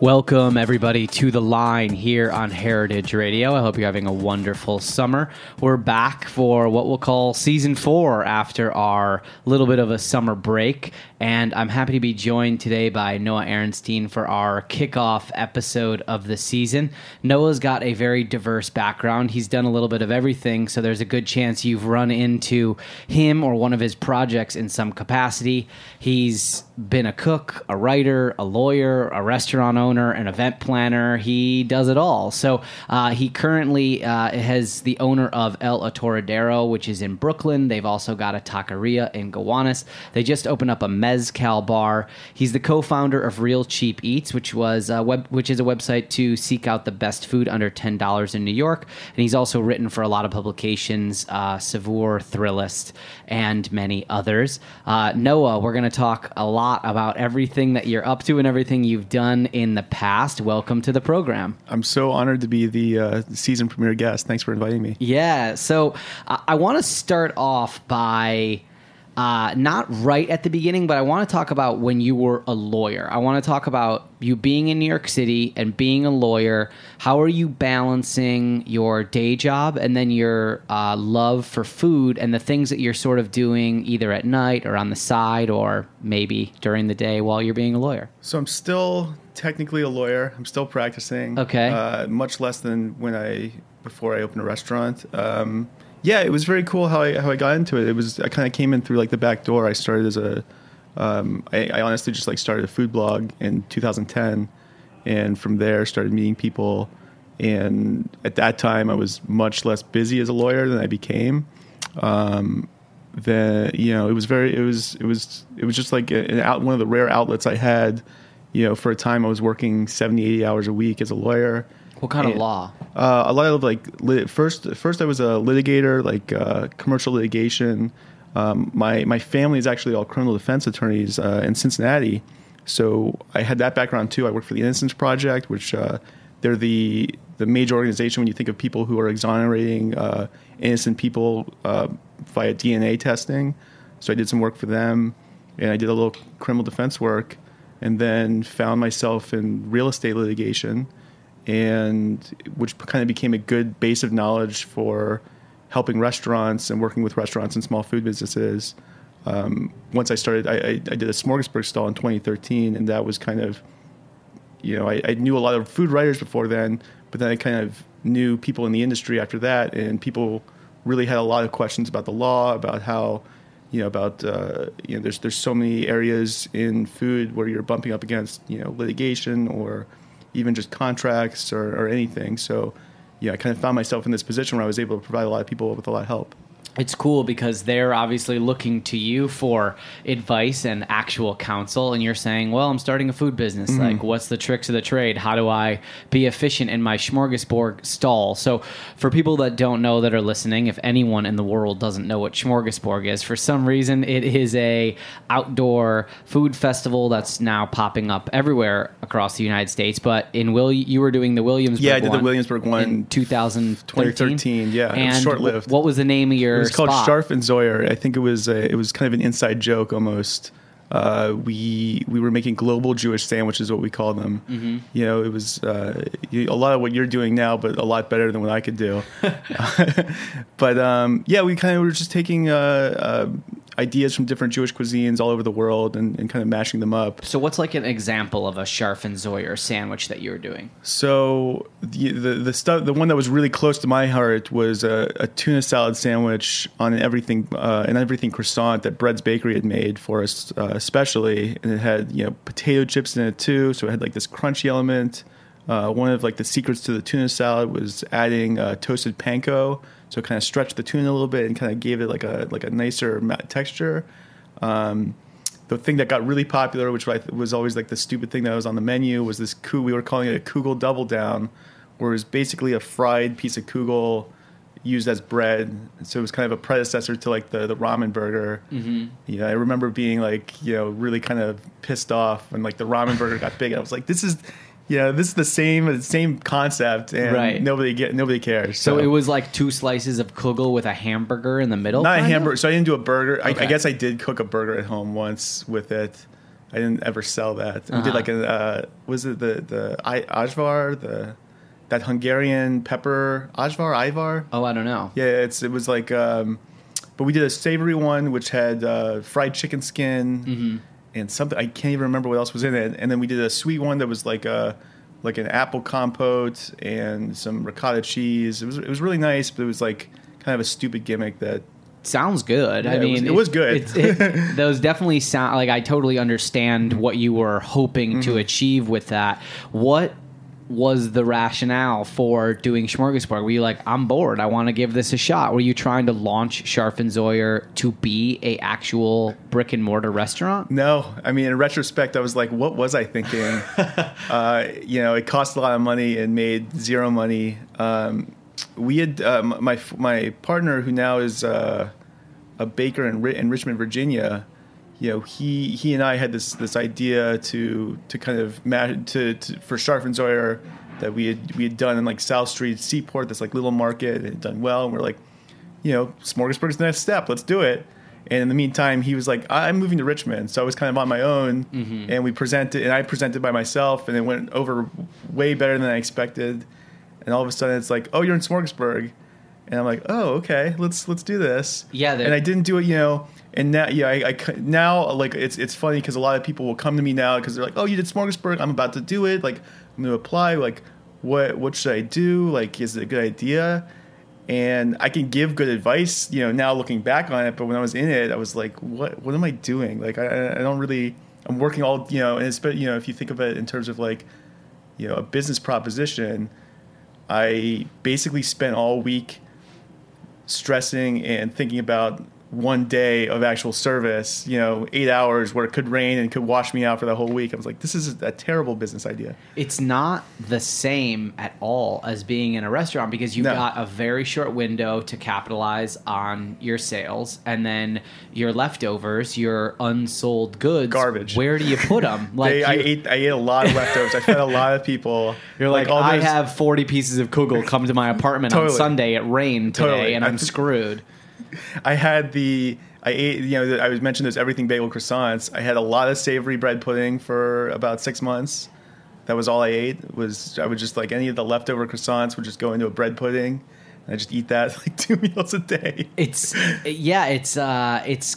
Welcome, everybody, to the line here on Heritage Radio. I hope you're having a wonderful summer. We're back for what we'll call season four after our little bit of a summer break. And I'm happy to be joined today by Noah Arenstein for our kickoff episode of the season. Noah's got a very diverse background. He's done a little bit of everything, so there's a good chance you've run into him or one of his projects in some capacity. He's been a cook, a writer, a lawyer, a restaurant owner, an event planner. He does it all. So uh, he currently uh, has the owner of El Atoradero, which is in Brooklyn. They've also got a taqueria in Gowanus. They just opened up a mezcal bar. He's the co-founder of Real Cheap Eats, which was a web, which is a website to seek out the best food under ten dollars in New York. And he's also written for a lot of publications, uh, Saveur, Thrillist, and many others. Uh, Noah, we're going to talk a lot about everything that you're up to and everything you've done in the past. Welcome to the program. I'm so honored to be the uh, season premiere guest. Thanks for inviting me. Yeah. So I, I want to start off by uh, not right at the beginning, but I want to talk about when you were a lawyer. I want to talk about you being in New York City and being a lawyer. How are you balancing your day job and then your uh, love for food and the things that you're sort of doing either at night or on the side or maybe during the day while you're being a lawyer? So I'm still technically a lawyer. I'm still practicing. Okay. Uh, much less than when I before I opened a restaurant. Um, yeah, it was very cool how I how I got into it. It was I kind of came in through like the back door. I started as a um, I, I, honestly just like started a food blog in 2010, and from there started meeting people. And at that time, I was much less busy as a lawyer than I became. Um, then you know it was very it was it was it was just like an out one of the rare outlets I had. You know, for a time I was working 70, 80 hours a week as a lawyer. What kind and, of law? Uh, a lot of like lit, first. First, I was a litigator, like uh, commercial litigation. Um, my my family is actually all criminal defense attorneys uh, in Cincinnati, so I had that background too. I worked for the Innocence Project, which uh, they're the the major organization when you think of people who are exonerating uh, innocent people uh, via DNA testing. So I did some work for them, and I did a little criminal defense work, and then found myself in real estate litigation and which kind of became a good base of knowledge for helping restaurants and working with restaurants and small food businesses. Um, once I started, I, I, I, did a smorgasburg stall in 2013, and that was kind of, you know, I, I, knew a lot of food writers before then, but then I kind of knew people in the industry after that, and people really had a lot of questions about the law, about how, you know, about uh, you know, there's there's so many areas in food where you're bumping up against you know litigation or even just contracts or, or anything. So, yeah, I kind of found myself in this position where I was able to provide a lot of people with a lot of help it's cool because they're obviously looking to you for advice and actual counsel and you're saying well i'm starting a food business. Mm-hmm. like what's the tricks of the trade? How do i be efficient in my Smorgasburg stall? So for people that don't know that are listening if anyone in the world doesn't know what Smorgasburg is for some reason it is a outdoor food festival that's now popping up everywhere across the united states but in will you were doing the williamsburg yeah i did the williamsburg one in 2013 yeah and short-lived. what was the name of your was called Scharf and Zoyer. I think it was a, it was kind of an inside joke almost. Uh, we we were making global Jewish sandwiches, what we call them. Mm-hmm. You know, it was uh, a lot of what you're doing now, but a lot better than what I could do. but um, yeah, we kind of were just taking uh, uh ideas from different Jewish cuisines all over the world and, and kind of mashing them up. So, what's like an example of a Scharf and Zoyer sandwich that you were doing? So, the, the, the stuff, the one that was really close to my heart was a, a tuna salad sandwich on an everything, uh, an everything croissant that Bread's Bakery had made for us, uh, especially, and it had you know potato chips in it too, so it had like this crunchy element. Uh, one of like the secrets to the tuna salad was adding uh, toasted panko so it kind of stretched the tune a little bit and kind of gave it like a like a nicer texture. Um, the thing that got really popular, which was always like the stupid thing that was on the menu, was this coup. We were calling it a kugel double down, where it was basically a fried piece of kugel used as bread. So it was kind of a predecessor to like the the ramen burger. Mm-hmm. Yeah, I remember being like you know really kind of pissed off when like the ramen burger got big. I was like, this is yeah, this is the same same concept, and right. nobody get nobody cares. So. so. it was like two slices of kugel with a hamburger in the middle. Not a hamburger. Of? So I didn't do a burger. Okay. I, I, guess I did cook a burger at home once with it. I didn't ever sell that. Uh-huh. did like a uh, was it the the I, ajvar the that Hungarian pepper ajvar Ivar? Oh, I don't know. Yeah, it's it was like. Um, but we did a savory one which had uh, fried chicken skin. Mm-hmm and something I can't even remember what else was in it. And then we did a sweet one that was like a like an apple compote and some ricotta cheese. It was it was really nice, but it was like kind of a stupid gimmick that sounds good. Yeah, I mean, it was, it was good. It, it, those definitely sound like I totally understand what you were hoping mm-hmm. to achieve with that. What was the rationale for doing Smorgasburg? Were you like, I'm bored, I want to give this a shot? Were you trying to launch Scharf and Zoyer to be a actual brick and mortar restaurant? No, I mean, in retrospect, I was like, what was I thinking? uh, you know, it cost a lot of money and made zero money. Um, we had uh, my my partner, who now is uh, a baker in, in Richmond, Virginia you know, he he and I had this this idea to to kind of match to, to for Scharf and Zoyer that we had we had done in like South Street Seaport, this like little market, and had done well, and we're like, you know, Smorgasburg's the next step, let's do it. And in the meantime, he was like, I'm moving to Richmond, so I was kind of on my own, mm-hmm. and we presented, and I presented by myself, and it went over way better than I expected. And all of a sudden, it's like, oh, you're in Smorgasburg, and I'm like, oh, okay, let's let's do this. Yeah, and I didn't do it, you know and now yeah I, I now like it's it's funny because a lot of people will come to me now because they're like oh you did Smorgasburg i'm about to do it. Like i'm going to apply like what what should i do? Like is it a good idea? And i can give good advice you know now looking back on it but when i was in it i was like what what am i doing? Like i, I don't really i'm working all you know and it's but you know if you think of it in terms of like you know a business proposition i basically spent all week stressing and thinking about one day of actual service, you know, eight hours where it could rain and could wash me out for the whole week. I was like, this is a terrible business idea. It's not the same at all as being in a restaurant because you've no. got a very short window to capitalize on your sales and then your leftovers, your unsold goods. Garbage. Where do you put them? Like they, I ate, I ate a lot of leftovers. I fed a lot of people. You're like, like I have 40 pieces of kugel come to my apartment totally. on Sunday. It rained today totally. and I'm, I'm screwed. I had the I ate you know I was mentioned those everything bagel croissants. I had a lot of savory bread pudding for about six months. That was all I ate. Was I would just like any of the leftover croissants would just go into a bread pudding. And I just eat that like two meals a day. It's yeah, it's uh, it's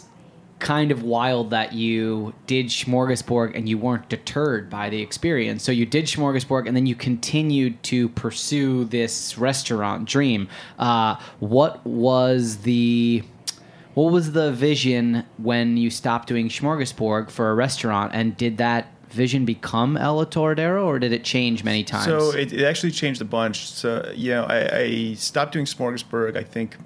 kind of wild that you did Smorgasburg and you weren't deterred by the experience. So you did Smorgasburg and then you continued to pursue this restaurant dream. Uh, what was the what was the vision when you stopped doing Smorgasburg for a restaurant and did that vision become El Atoradero, or did it change many times? So it, it actually changed a bunch. So you know, I, I stopped doing Smorgasburg. I think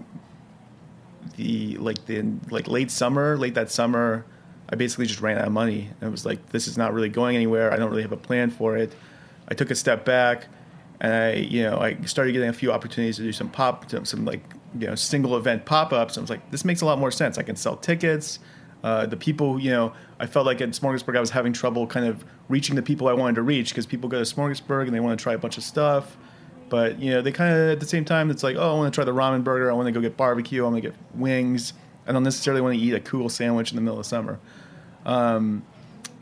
the like the like late summer, late that summer, I basically just ran out of money. And it was like, this is not really going anywhere. I don't really have a plan for it. I took a step back, and I you know I started getting a few opportunities to do some pop, some like you know single event pop ups. I was like, this makes a lot more sense. I can sell tickets. Uh, the people, you know, I felt like at Smorgasburg I was having trouble kind of reaching the people I wanted to reach because people go to Smorgasburg and they want to try a bunch of stuff. But, you know, they kind of, at the same time, it's like, oh, I want to try the ramen burger. I want to go get barbecue. I want to get wings. I don't necessarily want to eat a cool sandwich in the middle of summer. Um,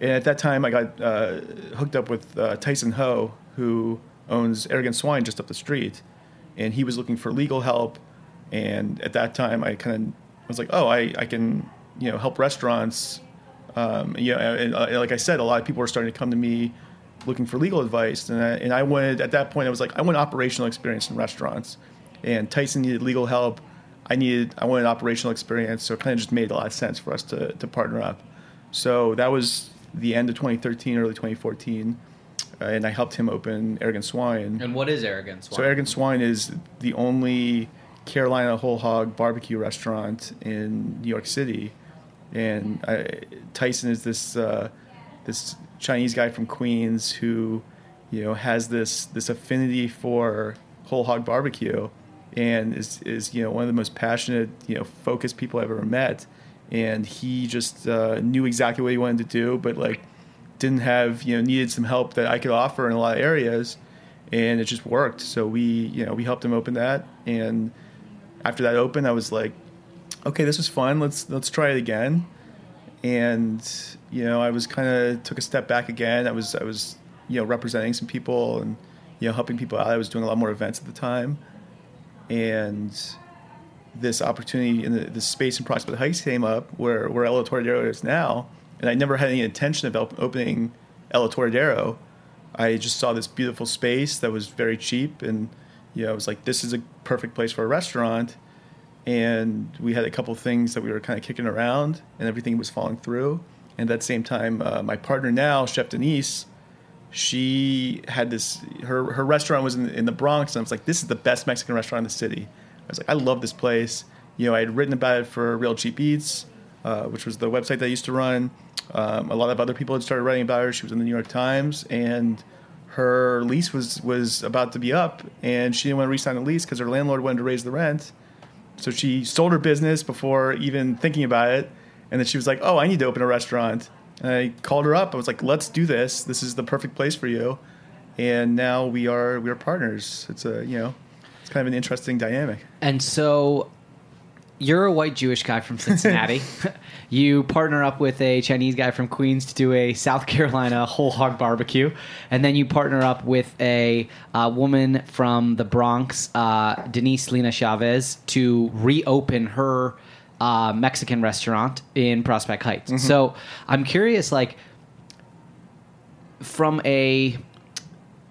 and at that time, I got uh, hooked up with uh, Tyson Ho, who owns Arrogant Swine just up the street. And he was looking for legal help. And at that time, I kind of was like, oh, I, I can you know help restaurants. Um, you know, and, uh, like I said, a lot of people were starting to come to me looking for legal advice, and I, and I wanted at that point I was like I want operational experience in restaurants, and Tyson needed legal help. I needed I wanted operational experience, so it kind of just made a lot of sense for us to to partner up. So that was the end of 2013, early 2014. Uh, and I helped him open Arrogant Swine. And what is Arrogant Swine? So Arrogant Swine is the only Carolina whole hog barbecue restaurant in New York City and I, Tyson is this uh, this Chinese guy from Queens who you know has this this affinity for whole hog barbecue and is is you know one of the most passionate you know focused people I've ever met and he just uh, knew exactly what he wanted to do but like didn't have you know needed some help that I could offer in a lot of areas and it just worked so we you know we helped him open that and after that opened I was like okay, this was fun. Let's let's try it again. And you know, I was kind of took a step back again. I was I was you know representing some people and you know helping people out. I was doing a lot more events at the time, and this opportunity in the, the space in Prospect Heights came up where where El Atoradero is now, and I never had any intention of op- opening El Atoradero. I just saw this beautiful space that was very cheap, and you know, I was like, this is a perfect place for a restaurant and we had a couple things that we were kind of kicking around, and everything was falling through. And at that same time, uh, my partner now, Chef Denise, she had this. Her her restaurant was in, in the Bronx, and I was like, "This is the best Mexican restaurant in the city." I was like, "I love this place." You know, I had written about it for Real Cheap Eats, uh, which was the website that I used to run. Um, a lot of other people had started writing about her. She was in the New York Times, and her lease was was about to be up, and she didn't want to re-sign the lease because her landlord wanted to raise the rent. So she sold her business before even thinking about it. And then she was like, oh, I need to open a restaurant. And I called her up. I was like, let's do this. This is the perfect place for you. And now we are we are partners. It's a you know, it's kind of an interesting dynamic. And so you're a white Jewish guy from Cincinnati. you partner up with a Chinese guy from Queens to do a South Carolina whole hog barbecue, and then you partner up with a uh, woman from the Bronx, uh, Denise Lina Chavez, to reopen her uh, Mexican restaurant in Prospect Heights. Mm-hmm. So I'm curious, like, from a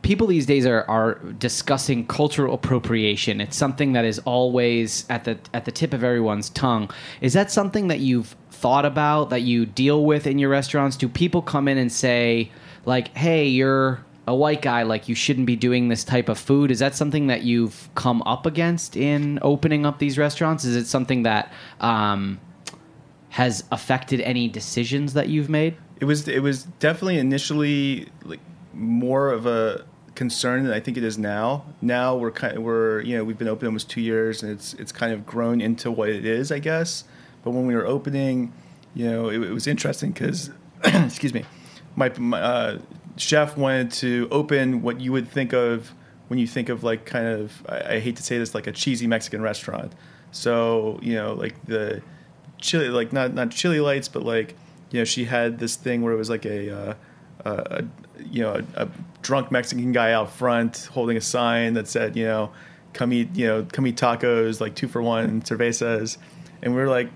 people these days are, are discussing cultural appropriation. It's something that is always at the at the tip of everyone's tongue. Is that something that you've thought about that you deal with in your restaurants? Do people come in and say like, "Hey, you're a white guy, like you shouldn't be doing this type of food"? Is that something that you've come up against in opening up these restaurants? Is it something that um, has affected any decisions that you've made? It was it was definitely initially like more of a concern than I think it is now. Now we're kind of, we're you know we've been open almost two years and it's it's kind of grown into what it is, I guess. But when we were opening, you know, it, it was interesting because excuse me, my, my uh, chef wanted to open what you would think of when you think of like kind of I, I, hate to say this like a cheesy Mexican restaurant. So you know like the chili like not not chili lights, but like you know she had this thing where it was like a uh, a, you know a, a, drunk Mexican guy out front holding a sign that said you know come eat you know come eat tacos like two for one cervezas, and we were like.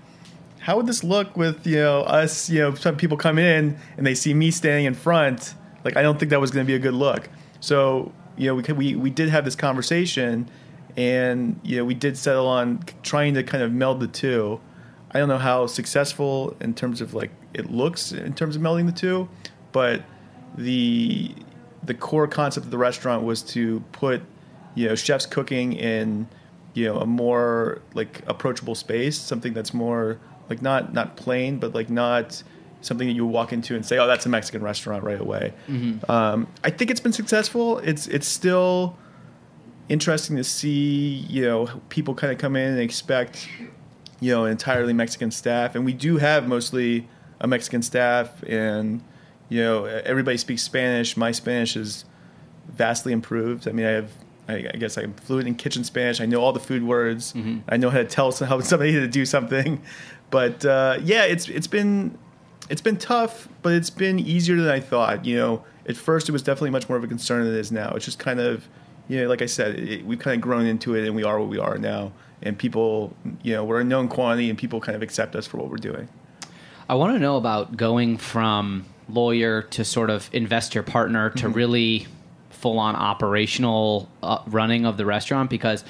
How would this look with you know us? You know, some people come in and they see me standing in front. Like, I don't think that was going to be a good look. So, you know, we we we did have this conversation, and you know, we did settle on trying to kind of meld the two. I don't know how successful in terms of like it looks in terms of melding the two, but the the core concept of the restaurant was to put you know chefs cooking in you know a more like approachable space, something that's more like not not plain, but like not something that you walk into and say, "Oh, that's a Mexican restaurant" right away. Mm-hmm. Um, I think it's been successful. It's it's still interesting to see you know people kind of come in and expect you know an entirely Mexican staff, and we do have mostly a Mexican staff, and you know everybody speaks Spanish. My Spanish is vastly improved. I mean, I have. I guess I'm fluent in kitchen Spanish. I know all the food words. I know how to tell some- how somebody to do something. But uh, yeah, it's it's been it's been tough, but it's been easier than I thought. You know, at first it was definitely much more of a concern than it is now. It's just kind of, you know, like I said, it, we've kind of grown into it, and we are what we are now. And people, you know, we're a known quantity, and people kind of accept us for what we're doing. I want to know about going from lawyer to sort of investor partner to really full on operational uh, running of the restaurant because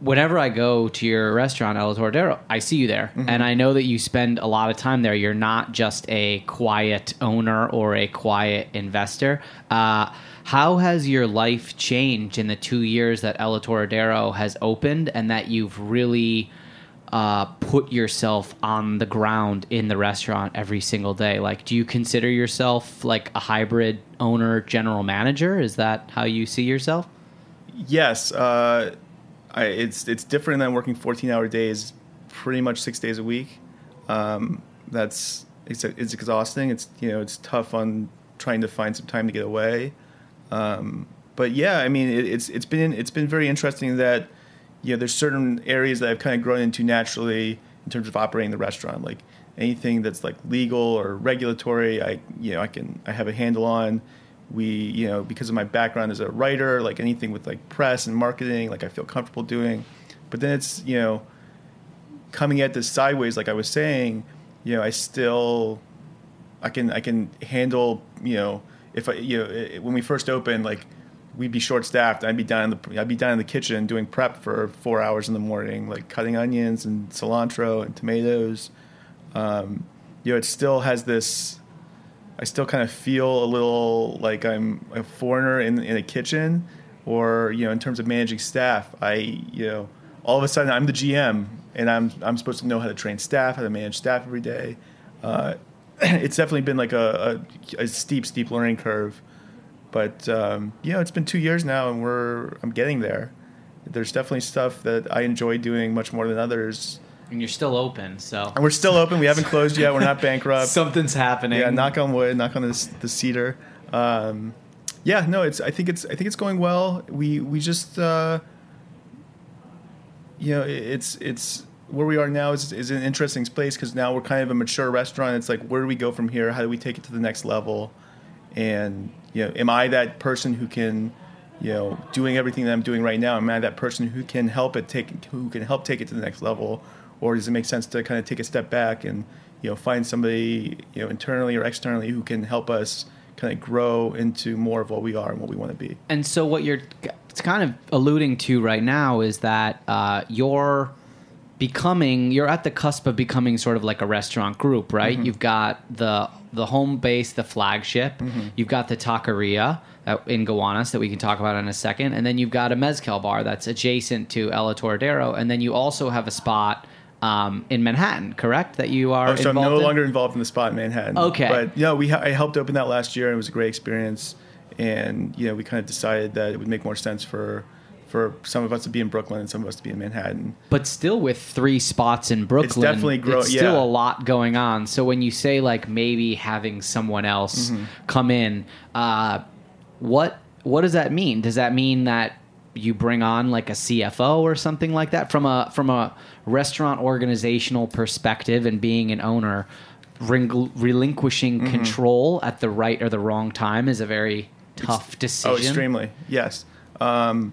whenever I go to your restaurant, El Atoradero, I see you there. And I know that you spend a lot of time there. You're not just a quiet owner or a quiet investor. Uh, how has your life changed in the two years that El Atoradero has opened and that you've really uh, put yourself on the ground in the restaurant every single day? Like, do you consider yourself like a hybrid owner, general manager? Is that how you see yourself? Yes, uh, I, it's it's different than working 14 hour days, pretty much six days a week. Um, that's it's it's exhausting. It's you know it's tough on trying to find some time to get away. Um, but yeah, I mean it, it's it's been it's been very interesting that you know there's certain areas that I've kind of grown into naturally in terms of operating the restaurant. Like anything that's like legal or regulatory, I you know I can I have a handle on we you know because of my background as a writer like anything with like press and marketing like i feel comfortable doing. But then it's you know coming at this sideways like i was saying you know i still i can i can handle you know if i you know i- when we first opened like we'd be short staffed. I'd be down in the i'd be down in the kitchen doing prep for four hours in the morning like cutting onions and cilantro and tomatoes. Um, you know it still has this I still kind of feel a little like I'm a foreigner in in a kitchen, or you know, in terms of managing staff. I you know, all of a sudden I'm the GM, and I'm I'm supposed to know how to train staff, how to manage staff every day. Uh, it's definitely been like a, a, a steep, steep learning curve, but um, you know, it's been two years now, and we're I'm getting there. There's definitely stuff that I enjoy doing much more than others, And you're still open, so and we're still open. We haven't closed yet. We're not bankrupt. something's happening. Yeah, knock on wood, knock on this the cedar. Um, yeah, no, it's. I think it's. I think it's going well. We we just, uh, you know, it's it's where we are now is is an interesting place because now we're kind of a mature restaurant. It's like where do we go from here? How do we take it to the next level? And you know, am I that person who can, you know, doing everything that I'm doing right now? Am I that person who can help it take who can help take it to the next level, or does it make sense to kind of take a step back and you know find somebody you know internally or externally who can help us kind of grow into more of what we are and what we want to be? And so what you're it's kind of alluding to right now is that uh, you're becoming you're at the cusp of becoming sort of like a restaurant group, right? Mm-hmm. You've got the the home base, the flagship. Mm-hmm. You've got the taqueria uh, in Gowanus that we can talk about in a second, and then you've got a mezcal bar that's adjacent to El Atoradero, and then you also have a spot um, in Manhattan, correct? That you are Oh, so I'm no in? longer involved in the spot in Manhattan. Okay. but you know, we ha- I helped open that last year, and it was a great experience. And you know, we kind of decided that it would make more sense for for some of us to be in Brooklyn and some of us to be in Manhattan. but still with three spots in Brooklyn, it's definitely grow- it's still yeah. a lot going on. So when you say like maybe having someone else Mm-hmm. come in, uh, what what does that mean? Does that mean that you bring on like a CFO or something like that from a from a restaurant organizational perspective and being an owner? Relinquishing Mm-hmm. control at the right or the wrong time is a very tough decision. Oh, extremely. Yes. Um,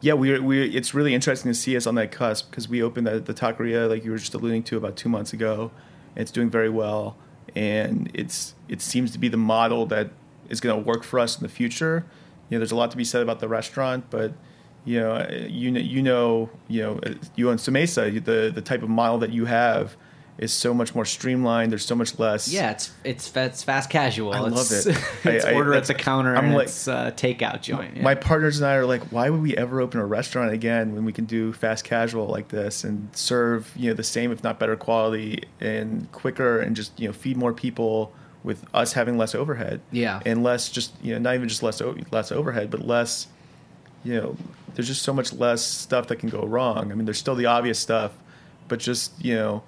yeah, we we it's really interesting to see us on that cusp because we opened the, the taqueria like you were just alluding to about two months ago. It's doing very well, and it's it seems to be the model that is going to work for us in the future. You know, there's a lot to be said about the restaurant, but you know, you know, you know, you know, you own Samesa, the the type of model that you have is so much more streamlined. There's so much less. Yeah, it's it's it's fast casual. I love it. it's I- I- order at the counter I'm and like- it's uh, takeout joint. yeah. My partners and I are like, why would we ever open a restaurant again when we can do fast casual like this and serve you know the same if not better quality and quicker and just you know feed more people with us having less overhead. Yeah. and less just you know not even just less less overhead but less you know there's just so much less stuff that can go wrong. I mean, there's still the obvious stuff, but just you know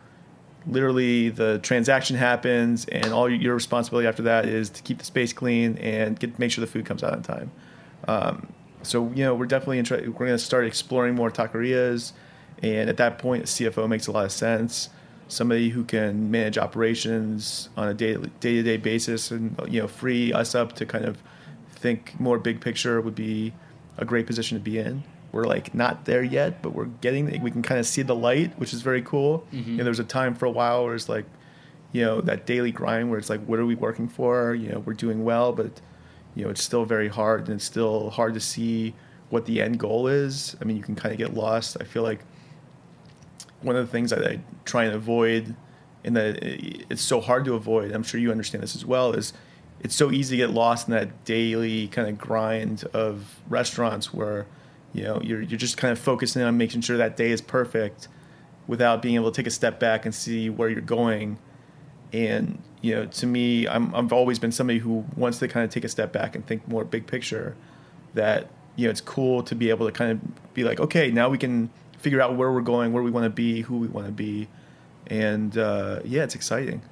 literally the transaction happens and all your responsibility after that is to keep the space clean and get make sure the food comes out on time. Um, so you know we're definitely inter- we're going to start exploring more taquerias, and at that point, CFO makes a lot of sense. Somebody who can manage operations on a day to day basis and you know free us up to kind of think more big picture would be a great position to be in. We're like not there yet, but we're getting. We can kind of see the light, which is very cool. Mm-hmm. You know, there's a time for a while where it's like, you know, that daily grind where it's like, what are we working for? You know, we're doing well, but you know, it's still very hard, and it's still hard to see what the end goal is. I mean, you can kind of get lost. I feel like one of the things that I try and avoid, and that it's so hard to avoid. I'm sure you understand this as well. Is it's so easy to get lost in that daily kind of grind of restaurants where you know you're you're just kind of focusing on making sure that day is perfect without being able to take a step back and see where you're going. And you know to me I'm, i've always been somebody who wants to kind of take a step back and think more big picture that you know it's cool to be able to kind of be like okay now we can figure out where we're going where we want to be who we want to be. And uh, yeah it's exciting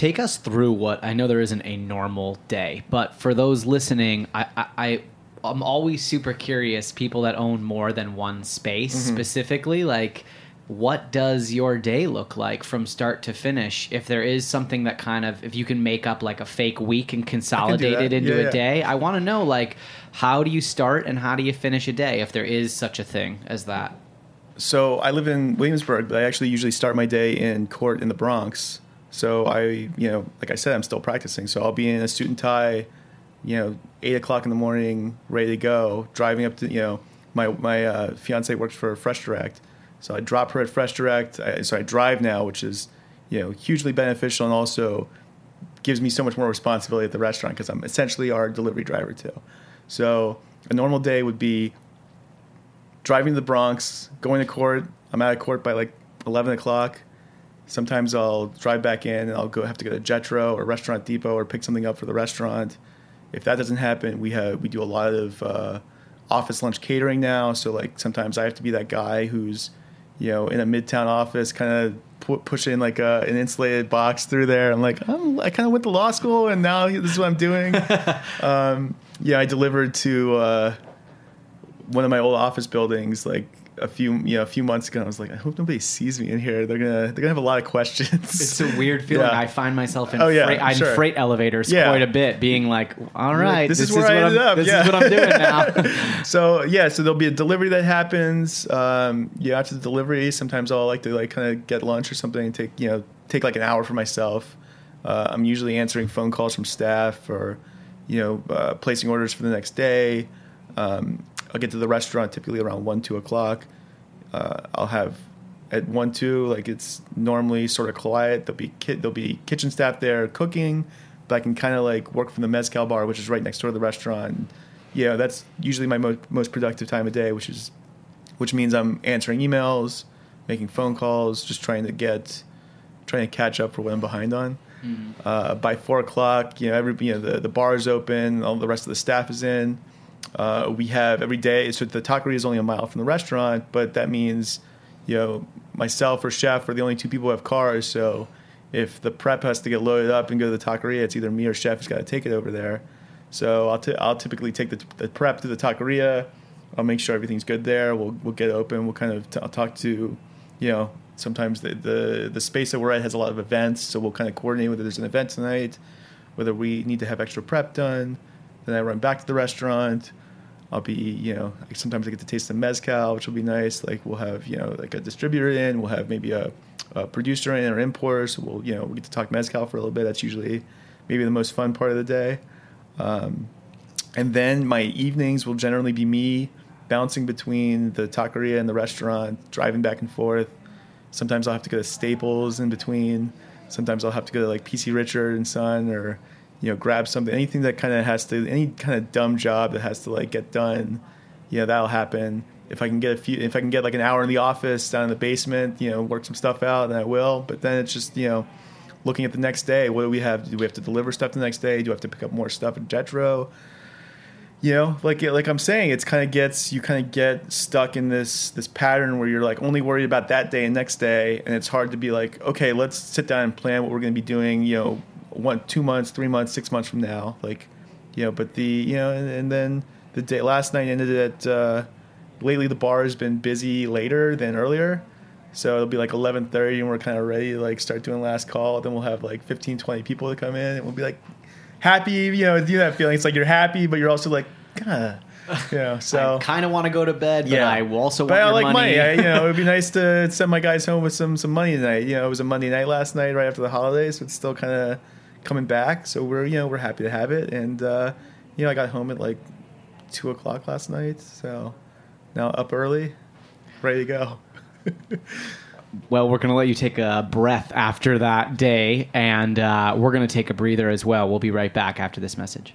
Take us through what I know there isn't a normal day, but for those listening, I, I, I I'm always super curious. People that own more than one space, Mm-hmm. specifically, like what does your day look like from start to finish? If there is something that kind of, if you can make up like a fake week and consolidate it into Yeah, a yeah. day, I want to know like how do you start and how do you finish a day if there is such a thing as that. So I live in Williamsburg, but I actually usually start my day in court in the Bronx. So I, you know, like I said, I'm still practicing. So I'll be in a suit and tie, you know, eight o'clock in the morning, ready to go, driving up to, you know, my my uh, fiance works for Fresh Direct, so I drop her at Fresh Direct. I, so I drive now, which is, you know, hugely beneficial and also gives me so much more responsibility at the restaurant because I'm essentially our delivery driver too. So a normal day would be driving to the Bronx, going to court. I'm out of court by like 11 o'clock. Sometimes I'll drive back in and I'll go have to go to Jetro or Restaurant Depot or pick something up for the restaurant. If that doesn't happen, we have we do a lot of uh, office lunch catering now. So like sometimes I have to be that guy who's you know in a midtown office, kind of pu- pushing like a, an insulated box through there. I'm like I'm, I kind of went to law school and now this is what I'm doing. um, yeah, I delivered to. Uh, one of my old office buildings like a few you know a few months ago. I was like, I hope nobody sees me in here. They're gonna they're gonna have a lot of questions. It's a weird feeling. Yeah. I find myself in, Oh, yeah, freight, sure. freight elevators Yeah. quite a bit, being like, all right, like, right, this is where I what ended I'm, up, This yeah. is what I'm doing now." so yeah, so there'll be a delivery that happens. Um, yeah, after the delivery, sometimes I'll like to like kind of get lunch or something and take you know take like an hour for myself. Uh, I'm usually answering phone calls from staff or you know uh, placing orders for the next day. Um, I'll get to the restaurant typically around one two o'clock. Uh, I'll have at one two like it's normally sort of quiet. There'll be ki- there'll be kitchen staff there cooking, but I can kind of like work from the mezcal bar, which is right next door to the restaurant. Yeah, that's usually my mo- most productive time of day, which is which means I'm answering emails, making phone calls, just trying to get trying to catch up for what I'm behind on. Uh, by four o'clock, you know, every you know the, the bar is open, all the rest of the staff is in. Uh, we have every day. So the taqueria is only a mile from the restaurant, but that means, you know, myself or chef are the only two people who have cars. So if the prep has to get loaded up and go to the taqueria, it's either me or chef who's got to take it over there. So I'll t- I'll typically take the, the prep to the taqueria. I'll make sure everything's good there. We'll we'll get open. We'll kind of t- I'll talk to, you know, sometimes the, the the space that we're at has a lot of events, so we'll kind of coordinate whether there's an event tonight, whether we need to have extra prep done. Then I run back to the restaurant. I'll be, you know, like sometimes I get to taste the mezcal, which will be nice. Like we'll have, you know, like a distributor in. We'll have maybe a, a producer in or importer. So we'll, you know, we get to talk mezcal for a little bit. That's usually maybe the most fun part of the day. Um, and then my evenings will generally be me bouncing between the taqueria and the restaurant, driving back and forth. Sometimes I'll have to go to Staples in between. Sometimes I'll have to go to like PC Richard and Son or you know grab something anything that kind of has to any kind of dumb job that has to like get done. you know, that'll happen. If I can get a few, if I can get like an hour in the office down in the basement, you know, work some stuff out, then I will. But then it's just you know, looking at the next day. What do we have? Do we have to deliver stuff the next day? Do I have to pick up more stuff at Jetro? you know like like i'm saying it's kind of gets you kind of get stuck in this this pattern where you're like only worried about that day and next day and it's hard to be like okay let's sit down and plan what we're going to be doing you know one two months three months six months from now like you know but the you know and, and then the day last night ended at uh, lately the bar has been busy later than earlier so it'll be like 11.30 and we're kind of ready to like start doing last call then we'll have like 15 20 people to come in and we'll be like happy, you know, you do that feeling. It's like you're happy, but you're also like, kind of, you know, so. kind of want to go to bed, but Yeah. I also but want I like money. money. I, you know, it would be nice to send my guys home with some some money tonight. You know, it was a Monday night last night, right after the holidays, so it's still kind of coming back. So we're you know we're happy to have it, and uh, you know I got home at like two o'clock last night, so now up early, ready to go. Well, we're going to let you take a breath after that day, and uh, we're going to take a breather as well. We'll be right back after this message.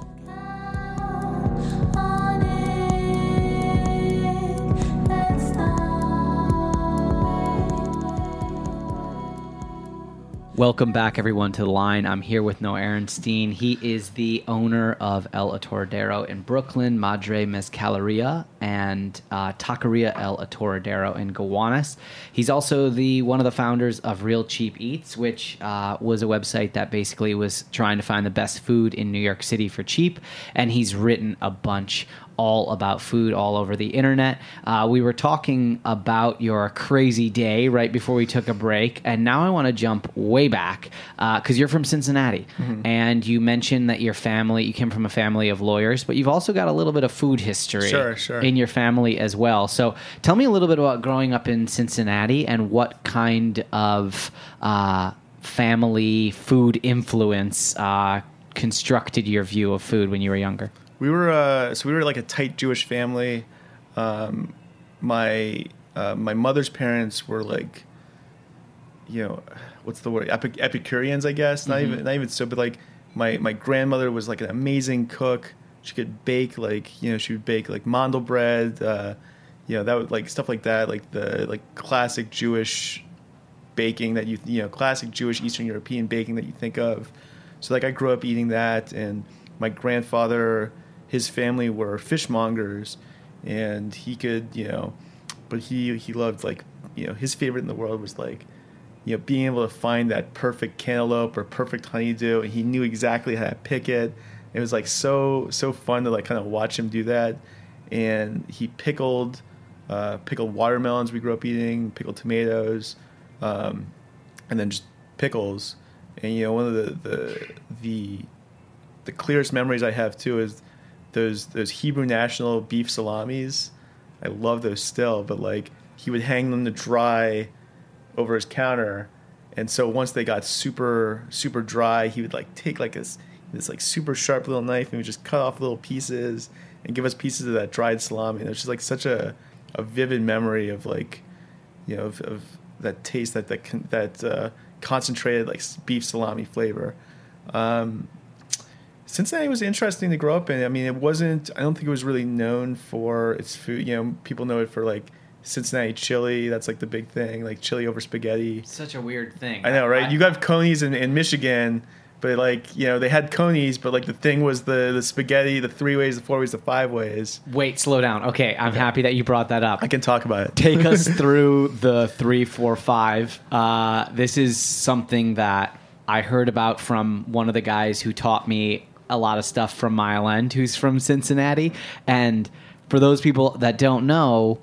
Welcome back, everyone, to the line. I'm here with Noah Arenstein. He is the owner of El Atoradero in Brooklyn, Madre Mezcaleria, and uh, Taqueria El Atoradero in Gowanus. He's also the one of the founders of Real Cheap Eats, which uh, was a website that basically was trying to find the best food in New York City for cheap. And he's written a bunch all about food all over the internet. Uh, we were talking about your crazy day right before we took a break, and now I want to jump way back because you're from Cincinnati, Mm-hmm. and you mentioned that your family, you came from a family of lawyers, but you've also got a little bit of food history Sure, sure. in your family as well. So tell me a little bit about growing up in Cincinnati and what kind of uh, family food influence uh, constructed your view of food when you were younger. We were uh, so we were like a tight Jewish family. Um, my uh, my mother's parents were like, you know, what's the word? Epic, Epicureans, I guess. Not even not even so, but like my my grandmother was like an amazing cook. She could bake like you know she would bake like mandel bread. Uh, you know that would like stuff like that, like the like classic Jewish baking that you you know classic Jewish Eastern European baking that you think of. So like I grew up eating that, and my grandfather, his family were fishmongers, and he could you know, but he he loved like you know his favorite in the world was like you know being able to find that perfect cantaloupe or perfect honeydew, and he knew exactly how to pick it. It was like so so fun to like kind of watch him do that, and he pickled uh, pickled watermelons we grew up eating, pickled tomatoes, um, and then just pickles. And you know, one of the the the the clearest memories I have too is those those Hebrew National beef salamis. I love those still, but like he would hang them to dry over his counter, and so once they got super super dry, he would like take like this this like super sharp little knife and would just cut off little pieces and give us pieces of that dried salami. And it was just like such a a vivid memory of like you know of, of that taste that that that uh, concentrated like beef salami flavor. Um, Cincinnati was interesting to grow up in. I mean, it wasn't. I don't think it was really known for its food. You know, people know it for like Cincinnati chili. That's like the big thing, like chili over spaghetti. Such a weird thing. I know, right? You got Coney's in, in Michigan, but like you know, they had Coney's, but like the thing was the the spaghetti, the three ways, the four ways, the five ways. Wait, slow down. Okay, I'm happy that you brought that up. I can talk about it. Take us through the three, four, five. Uh, this is something that I heard about from one of the guys who taught me a lot of stuff from Mile End, who's from Cincinnati. And for those people that don't know,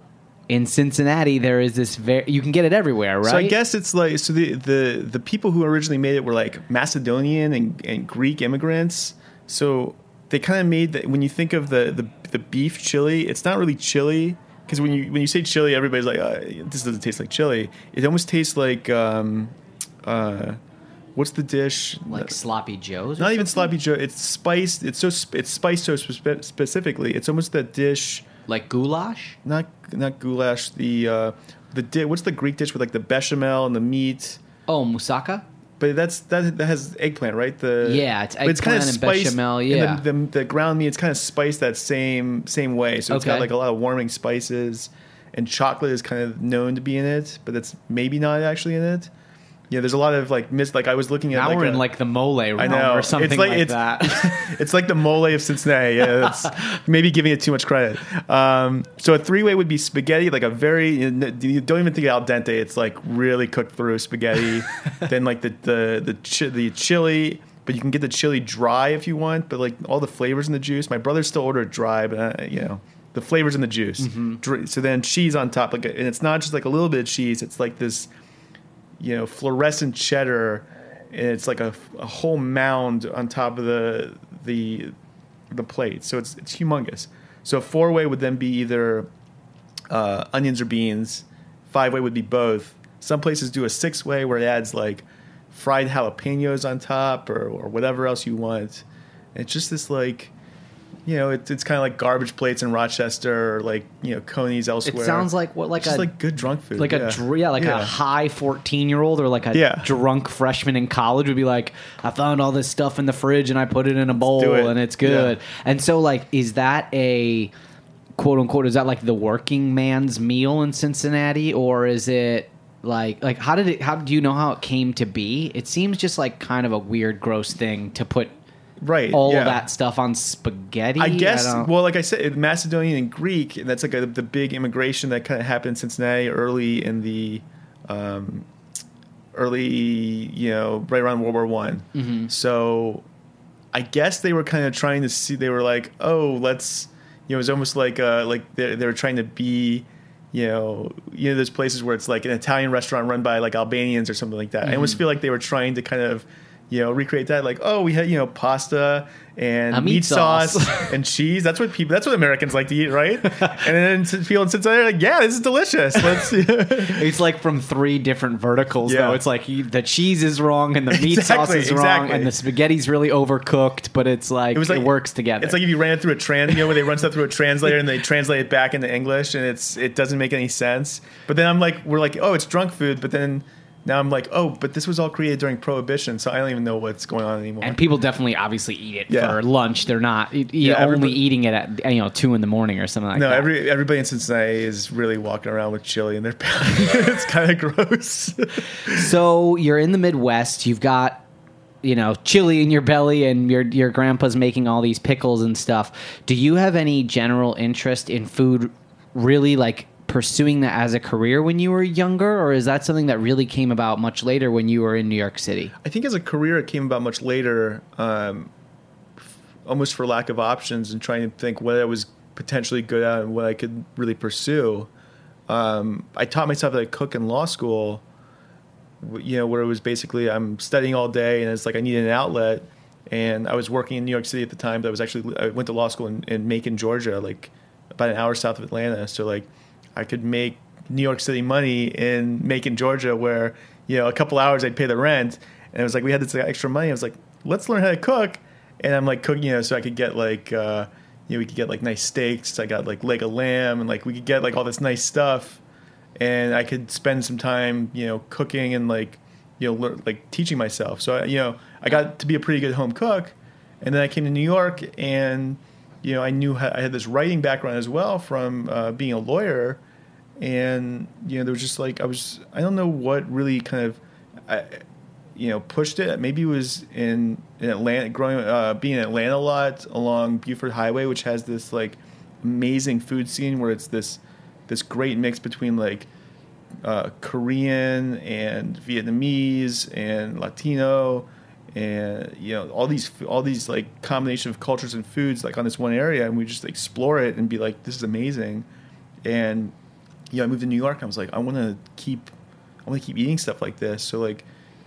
in Cincinnati there is this very you can get it everywhere, right? So I guess it's like so the the the people who originally made it were like Macedonian and, and Greek immigrants. So they kind of made that when you think of the the, the beef chili, it's not really chili because when you when you say chili, everybody's like, uh, this doesn't taste like chili. It almost tastes like um, uh, what's the dish? like sloppy joes. not even sloppy joe. It's spiced. It's so sp- it's spiced so spe- specifically. It's almost that dish. like goulash. Not not goulash. The uh, the di- what's the Greek dish with like the bechamel and the meat. Oh, moussaka. But that's that that has eggplant, right? The Yeah, it's but kinda eggplant and spiced- bechamel, yeah. the, the, the ground meat, it's kind of spiced that same same way. So it's got like a lot of warming spices, and chocolate is kind of known to be in it, but that's maybe not actually in it. Yeah, there's a lot of like mis. Like I was looking at Now like we're a- in like the mole realm I know or something it's like, like it's, that. it's like the mole of Cincinnati. Yeah, maybe giving it too much credit. Um, so a three way would be spaghetti, like a very you don't even think al dente. It's like really cooked through spaghetti. then like the the the, chi- the chili, but you can get the chili dry if you want. But like all the flavors in the juice. My brother still ordered dry, but uh, you know. The flavors in the juice. Dr- So then cheese on top, like, and it's not just like a little bit of cheese. It's like this you know fluorescent cheddar and it's like a, a whole mound on top of the the the plate. So it's it's humongous. So four way would then be either uh, onions or beans. Five way would be both. Some places do a six way where it adds like fried jalapenos on top or, or whatever else you want. And it's just this like you know it, it's kind of like garbage plates in rochester or like you know coney's elsewhere. it sounds like what like just a like good drunk food like yeah. a dr- yeah, like a high 14 year old or like a Yeah. drunk freshman in college would be like i found all this stuff in the fridge and i put it in a bowl it. and it's good Yeah. and so like is that a quote unquote is that like the working man's meal in cincinnati or is it like like how did it how do you know how it came to be it seems just like kind of a weird gross thing to put right all yeah. that stuff on spaghetti I guess. don't- well, like I said, Macedonian and Greek. and That's like a, the big immigration that kind of happened in Cincinnati early in the, um, early you know, right around World War One. Mm-hmm. So, I guess they were kind of trying to see. They were like, oh, let's. You know, it was almost like uh, like they they were trying to be. You know, you know, there's places where it's like an Italian restaurant run by like Albanians or something like that. I almost Mm-hmm. feel like they were trying to kind of, you know, recreate that. Like, oh, we had you know pasta and A meat meat sauce, sauce. and cheese. That's what people. That's what Americans like to eat, right? and then people Cincinnati are like, "Yeah, this is delicious." Let's. It's like from three different verticals, Yeah. though. It's like you, the cheese is wrong and the meat sauce Exactly, is wrong and the spaghetti's really overcooked, but it's like it, like works together. It's like if you ran it through a trans, you know, where they run stuff through a translator and they translate it back into English, and it's it doesn't make any sense. But then I'm like, we're like, oh, it's drunk food, but then now I'm like, oh, but this was all created during Prohibition, so I don't even know what's going on anymore. and people definitely obviously eat it Yeah. for lunch. They're not e- Yeah, only everybody- eating it at you know two in the morning or something like no, that. No, every everybody in Cincinnati is really walking around with chili in their belly. it's kind of gross. so you're in the Midwest. You've got you know chili in your belly, and your your grandpa's making all these pickles and stuff. Do you have any general interest in food? Really, like pursuing that as a career when you were younger, or is that something that really came about much later when you were in New York City? I think as a career, it came about much later, um, f- almost for lack of options and trying to think what I was potentially good at and what I could really pursue. Um, I taught myself to cook in law school, you know, where it was basically I'm studying all day and it's like I need an outlet. and I was working in New York City at the time. But I was actually I went to law school in, in Macon, Georgia, like about an hour south of Atlanta. So like I could make New York City money in Macon, Georgia, where you know a couple hours I'd pay the rent, and it was like we had this extra money. I was like, let's learn how to cook, and I'm like cooking, you know, so I could get like. Uh, you know, we could get like nice steaks. I got like leg of lamb, and like we could get like all this nice stuff, and I could spend some time, you know, cooking and like, you know, like teaching myself. So I, you know, I got to be a pretty good home cook, and then I came to New York, and you know, I knew I had this writing background as well from uh, being a lawyer, and you know, there was just like I was, I don't know what really kind of. I, you know, pushed it. Maybe it was in, in Atlanta, growing, uh, being in Atlanta a lot along Buford Highway, which has this like amazing food scene where it's this this great mix between like uh, Korean and Vietnamese and Latino and you know all these all these like combination of cultures and foods like on this one area, and we just explore it and be like, this is amazing. And you know, I moved to New York. I was like, I want to keep, I want to keep eating stuff like this. So like,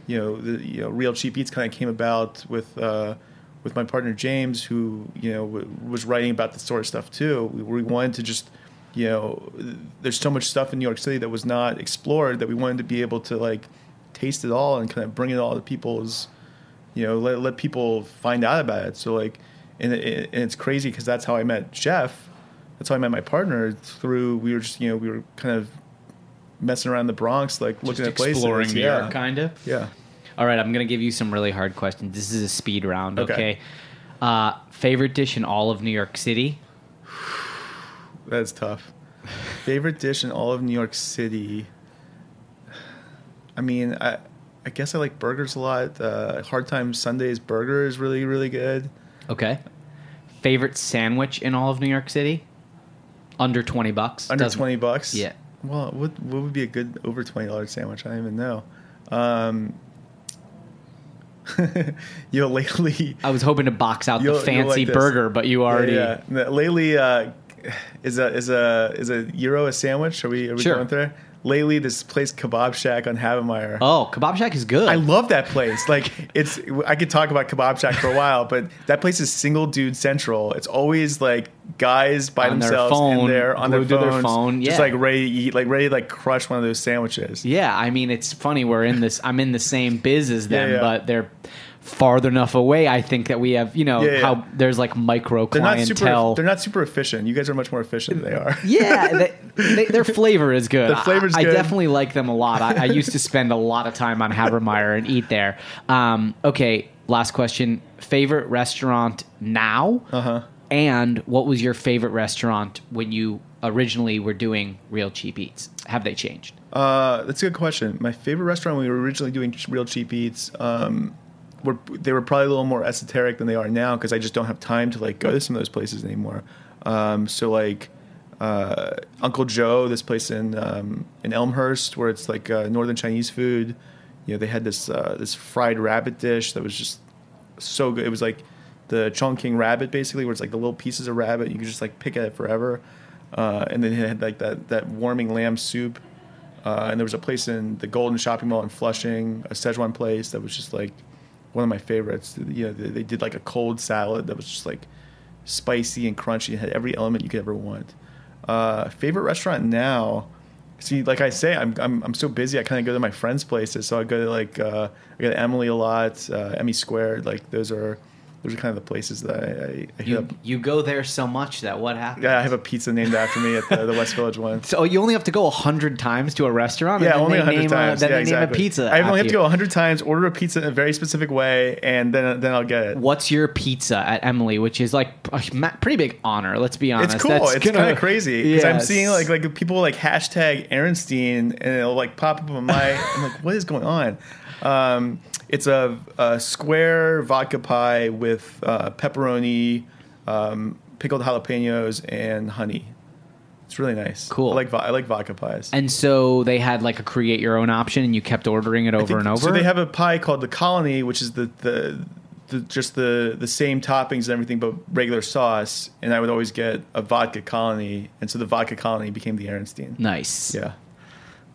you know, the you know, real cheap eats kind of came about with uh, with my partner James, who you know w- was writing about this sort of stuff too. We, we wanted to just, you know, there's so much stuff in New York City that was not explored that we wanted to be able to like taste it all and kind of bring it all to people's, you know, let let people find out about it. So like, and, it, and it's crazy because that's how I met Jeff. That's how I met my partner through. We were just you know we were kind of messing around the Bronx, like looking Just at places. exploring New yeah. York, kind of. Yeah. All right, I'm gonna give you some really hard questions. This is a speed round. Okay. Okay. Uh, favorite dish in all of New York City? That's tough. Favorite dish in all of New York City. I mean, I I guess I like burgers a lot. Uh, Hard Time Sundaes burger is really really good. Okay. Favorite sandwich in all of New York City? Under twenty bucks. Under Doesn't- twenty bucks. Yeah. Well, what what would be a good over twenty dollars sandwich? I don't even know. Um, you know, lately I was hoping to box out You'll- the you'll fancy like this. burger, but you already. Yeah, yeah. Lately, uh, is a is a is a gyro a sandwich? Are we are we Sure. going there? Lately, this place Kebab Shack on Havemeyer. Oh, Kebab Shack is good. I love that place. Like it's, I could talk about Kebab Shack for a while, but that place is single dude central. It's always like guys by On their themselves phone, in there on their to their phones, phone, just like ready to eat, like ready to like crush one of those sandwiches. Yeah, I mean it's funny we're in this. I'm in the same biz as them, Yeah, yeah. but they're farther enough away. I think that we have, you know, Yeah, yeah. how there's like micro They're not super. clientele. They're not super efficient. You guys are much more efficient than they are. yeah, they, they, their flavor is good. The flavor's I, I definitely like them a lot. I, I used to spend a lot of time on Havemeyer and eat there. Um, okay, last question. Favorite restaurant now? Uh huh. And what was your favorite restaurant when you originally were doing Real Cheap Eats? Have they changed? Uh, that's a good question. My favorite restaurant when we were originally doing real cheap eats, um, were they were probably a little more esoteric than they are now because I just don't have time to like go to some of those places anymore. Um, so like uh, Uncle Zhou, this place in um, in Elmhurst where it's like uh, northern Chinese food. You know, they had this uh, this fried rabbit dish that was just so good. It was like the Chongqing rabbit, basically, where it's like the little pieces of rabbit. You could just like pick at it forever. Uh, and then it had like that that warming lamb soup. Uh, and there was a place in the Golden Shopping Mall in Flushing, a Szechuan place that was just like one of my favorites. You know, they, they did like a cold salad that was just like spicy and crunchy and had every element you could ever want. Uh, favorite restaurant now? See, like I say, I'm I'm, I'm so busy. I kind of go to my friends' places. So I go to like uh, I go to Emily a lot, uh, Emmy Squared. Like those are those are kind of the places that I, I, You, up. you go there so much that what happens? Yeah, I have a pizza named after me at the, the West Village one. So you only have to go a hundred times to a restaurant. Yeah, only a hundred times. A, then yeah, they exactly. name a pizza. I only have to go a hundred times, order a pizza in a very specific way, and then then I'll get it. What's your pizza at Emily? Which is like a pretty big honor. Let's be honest. It's cool. That's it's kind of crazy because I'm seeing like like people like hashtag Arenstein, and it'll like pop up on my. I'm like, what is going on? Um, it's a, a square vodka pie with uh, pepperoni, um, pickled jalapenos, and honey. It's really nice. Cool. I like I like vodka pies. And so they had like a create your own option, and you kept ordering it over think- and over. So they have a pie called the Colony, which is the the, the just the the same toppings and everything, but regular sauce. And I would always get a vodka Colony, and so the vodka Colony became the Arenstein. nice. Yeah,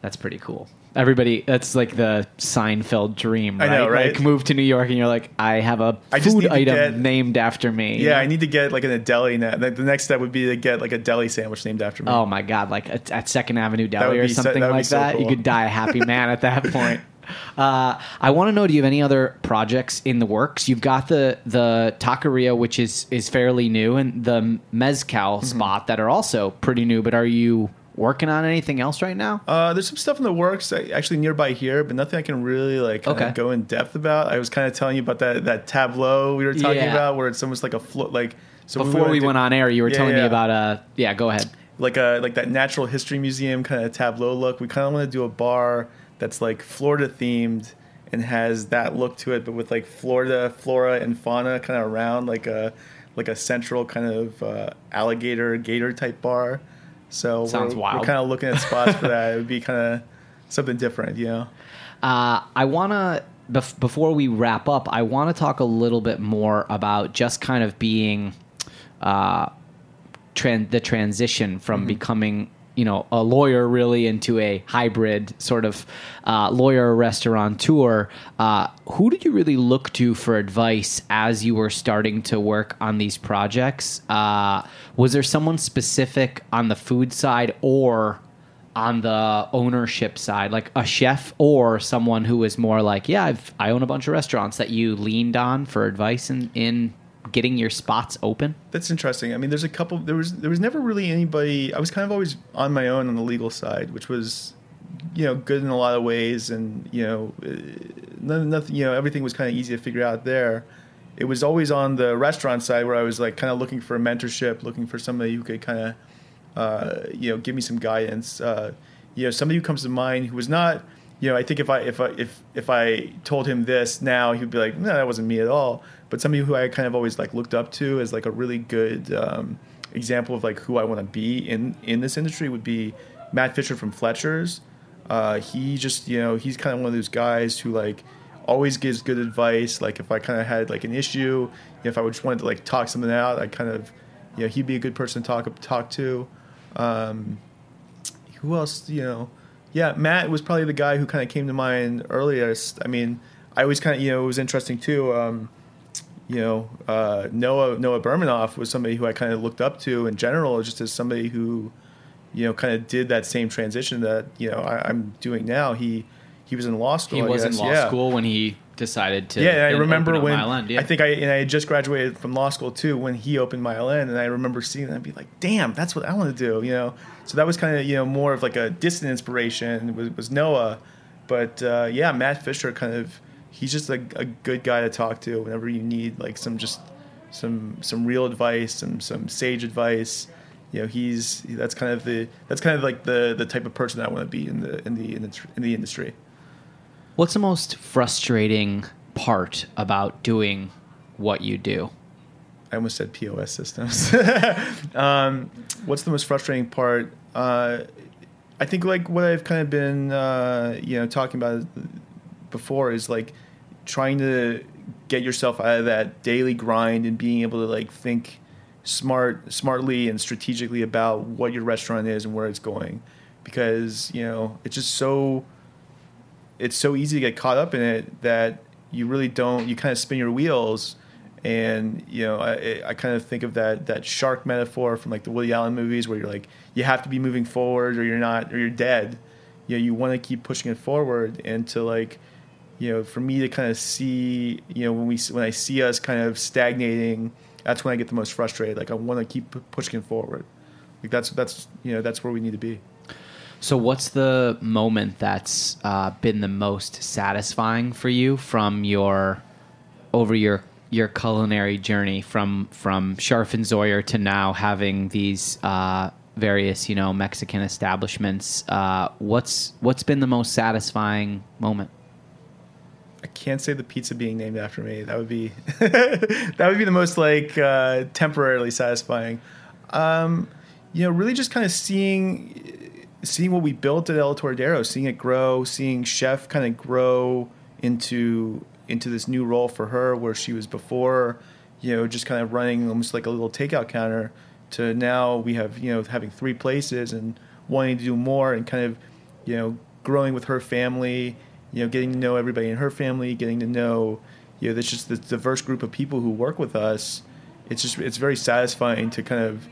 that's pretty cool. Everybody, that's like the Seinfeld dream, I right? know, right? Like move to New York and you're like, I have a I food item get- named after me. Yeah, I need to get like a deli now. The the next step would be to get like a deli sandwich named after me. Oh my god, like at, at Second Avenue Deli or so- something that like so that. You could die a happy man at that point. Uh, I want to know: Do you have any other projects in the works? You've got the the taqueria, which is is fairly new, and the mezcal Mm-hmm. spot that are also pretty new. But are you working on anything else right now? Uh, there's some stuff in the works uh, actually nearby here, but nothing I can really like Okay. go in depth about. I was kind of telling you about that that tableau we were talking Yeah. about, where it's almost like a float, like so Before we, went went on air, you were Yeah, telling me yeah. about uh yeah. Go ahead. like a like that natural history museum kind of tableau look. We kind of want to do a bar that's like Florida themed and has that look to it, but with like Florida flora and fauna kind of around, like a like a central kind of uh, alligator gator type bar. So Sounds we're, wild. We're kind of looking at spots for that. It would be kind of something different, you know. Uh, I want to, bef- before we wrap up, I want to talk a little bit more about just kind of being uh, tran- the transition from becoming, you know, a lawyer really into a hybrid sort of uh, lawyer restaurateur. Uh, who did you really look to for advice as you were starting to work on these projects? Uh, was there someone specific on the food side or on the ownership side, like a chef or someone who is more like, yeah, I've, I own a bunch of restaurants that you leaned on for advice in, in getting your spots open? That's interesting. I mean, there's a couple. There was there was never really anybody. I was kind of always on my own on the legal side, which was, you know, good in a lot of ways, and you know, uh, nothing. You know, everything was kind of easy to figure out there. It was always on the restaurant side where I was like kind of looking for a mentorship, looking for somebody who could kind of, uh, you know, give me some guidance. Uh, you know, somebody who comes to mind who was not. You know, I think if I if I if if I told him this now, he'd be like, "No, that wasn't me at all." But somebody who I kind of always like looked up to as like a really good um, example of like who I want to be in in this industry would be Matt Fisher from Fletcher's. Uh, he just you know he's kind of one of those guys who like always gives good advice. Like if I kind of had like an issue, if I just wanted to like talk something out, I kind of you know he'd be a good person to talk talk to. Um, who else you know yeah matt was probably the guy who kind of came to mind earliest i mean i always kind of you know it was interesting too um, you know uh, noah noah bernamoff was somebody who i kind of looked up to in general just as somebody who you know kind of did that same transition that you know I, i'm doing now he he was in law school He was in law yeah. school when he decided to. Yeah, I remember open when End, yeah. I think I and I had just graduated from law school too when he opened End, and I remember seeing that and be like, "Damn, that's what I want to do," you know. So that was kind of you know more of like a distant inspiration was, was Noah, but uh, yeah, Matt Fisher kind of he's just a, a good guy to talk to whenever you need like some just some some real advice, some some sage advice. You know, he's that's kind of the that's kind of like the the type of person I want to be in the in the in the, in the industry. What's the most frustrating part about doing what you do? I almost said POS systems. um, what's the most frustrating part? Uh, I think like what I've kind of been uh, you know talking about before is like trying to get yourself out of that daily grind and being able to like think smart smartly and strategically about what your restaurant is and where it's going. Because you know it's just so it's so easy to get caught up in it that you really don't you kind of spin your wheels and you know I, I kind of think of that that shark metaphor from like the Woody Allen movies where you're like you have to be moving forward or you're not or you're dead. You know you want to keep pushing it forward and to like you know for me to kind of see you know when we when I see us kind of stagnating that's when I get the most frustrated like I want to keep pushing forward like that's that's you know that's where we need to be So, what's the moment that's uh, been the most satisfying for you from your over your your culinary journey from from Scharf and Zoyer to now having these uh, various you know Mexican establishments? Uh, what's what's been the most satisfying moment? I can't say the pizza being named after me. That would be that would be the most like uh, temporarily satisfying. Um, you know, really just kind of seeing seeing what we built at El Atoradero, seeing it grow, seeing Chef kind of grow into into this new role for her where she was before, you know, just kind of running almost like a little takeout counter to now we have, you know, having three places and wanting to do more and kind of, you know, growing with her family, you know, getting to know everybody in her family, getting to know, you know, there's just this diverse group of people who work with us. It's just it's very satisfying to kind of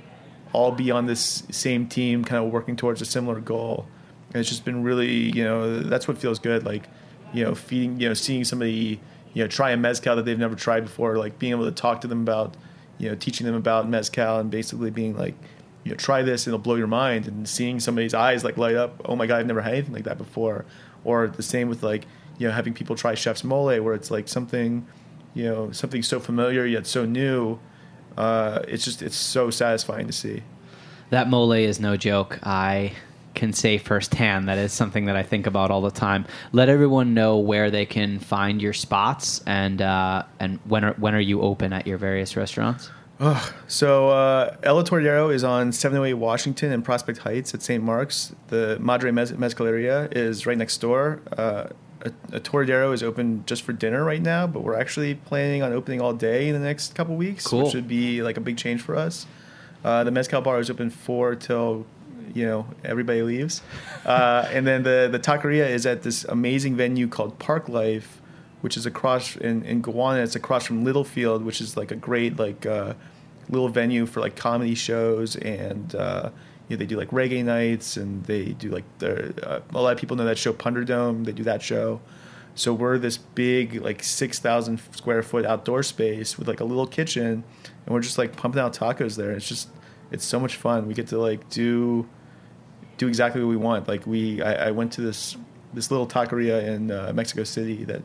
all be on this same team, kind of working towards a similar goal. And it's just been really, you know, that's what feels good. Like, you know, feeding, you know, seeing somebody, you know, try a mezcal that they've never tried before, like being able to talk to them about, you know, teaching them about mezcal and basically being like, you know, try this and it'll blow your mind and seeing somebody's eyes like light up. Oh my God, I've never had anything like that before. Or the same with like, you know, having people try chef's mole where it's like something, you know, something so familiar yet so new. Uh, it's just, it's so satisfying to see. That mole is no joke. I can say firsthand that is something that I think about all the time. Let everyone know where they can find your spots and uh, and when are when are you open at your various restaurants? Oh, so uh, El Atoradero is on 708 Washington and Prospect Heights at St. Mark's. The Madre Mez- Mezcaleria is right next door. Uh, a, a Tordero is open just for dinner right now, but we're actually planning on opening all day in the next couple weeks, Cool. which would be like a big change for us. Uh, the mezcal bar is open four till you know everybody leaves, uh, and then the the taqueria is at this amazing venue called Park Life, which is across in in Gowanus. It's across from Littlefield, which is like a great like uh, little venue for like comedy shows and. Uh, you know, they do like reggae nights, and they do like uh, a lot of people know that show Punderdome. They do that show, so we're this big like six thousand square foot outdoor space with like a little kitchen, and we're just like pumping out tacos there. It's just it's so much fun. We get to like do do exactly what we want. Like we, I, I went to this this little taqueria in uh, Mexico City that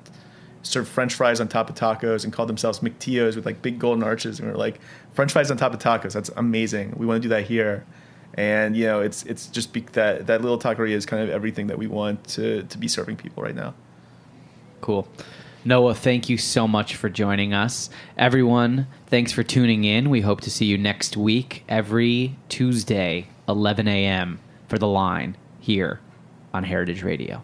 served French fries on top of tacos and called themselves McTios with like big golden arches. And we were like, French fries on top of tacos. That's amazing. We want to do that here. And you know, it's it's just be, that that little taqueria is kind of everything that we want to to be serving people right now. Cool. Noah, thank you so much for joining us. Everyone, thanks for tuning in. We hope to see you next week, every Tuesday, 11 a.m., for The Line here on Heritage Radio.